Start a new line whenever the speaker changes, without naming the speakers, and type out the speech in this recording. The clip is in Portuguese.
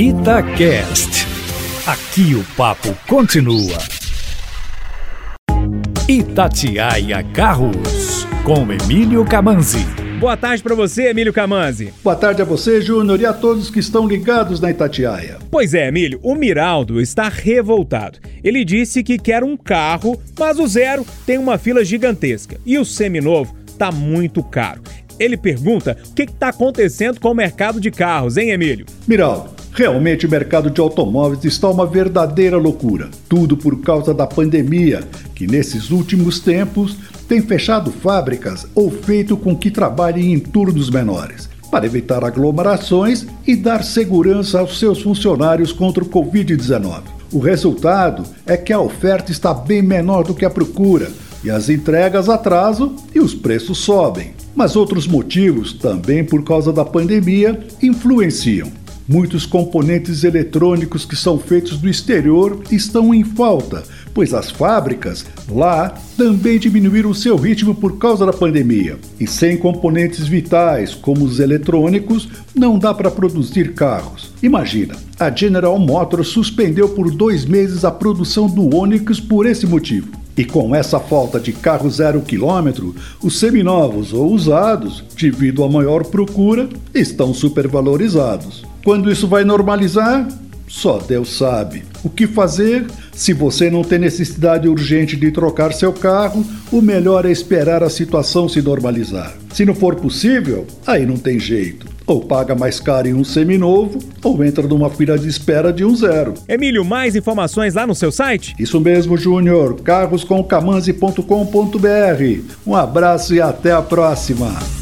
Itacast. Aqui o papo continua. Itatiaia Carros, com Emílio Camanzi.
Boa tarde para você, Emílio Camanzi.
Boa tarde a você, Júnior, e a todos que estão ligados na Itatiaia.
Pois é, Emílio, o Miraldo está revoltado. Ele disse que quer um carro, mas o zero tem uma fila gigantesca e o seminovo está muito caro. Ele pergunta o que está acontecendo com o mercado de carros, hein, Emílio?
Miraldo, realmente o mercado de automóveis está uma verdadeira loucura. Tudo por causa da pandemia, que nesses últimos tempos tem fechado fábricas ou feito com que trabalhem em turnos menores. Para evitar aglomerações e dar segurança aos seus funcionários contra o Covid-19. O resultado é que a oferta está bem menor do que a procura, e as entregas atrasam e os preços sobem. Mas outros motivos, também por causa da pandemia, influenciam. Muitos componentes eletrônicos que são feitos do exterior estão em falta, pois as fábricas lá também diminuíram seu ritmo por causa da pandemia. E sem componentes vitais, como os eletrônicos, não dá para produzir carros. Imagina, a General Motors suspendeu por dois meses a produção do Onix por esse motivo. E com essa falta de carro zero quilômetro, os seminovos ou usados, devido à maior procura, estão supervalorizados. Quando isso vai normalizar? Só Deus sabe. O que fazer? Se você não tem necessidade urgente de trocar seu carro, o melhor é esperar a situação se normalizar. Se não for possível, aí não tem jeito. Ou paga mais caro em um seminovo, ou entra numa fila de espera de um zero.
Emílio, mais informações lá no seu site?
Isso mesmo, Júnior. carroscomcamanzi.com.br. Um abraço e até a próxima.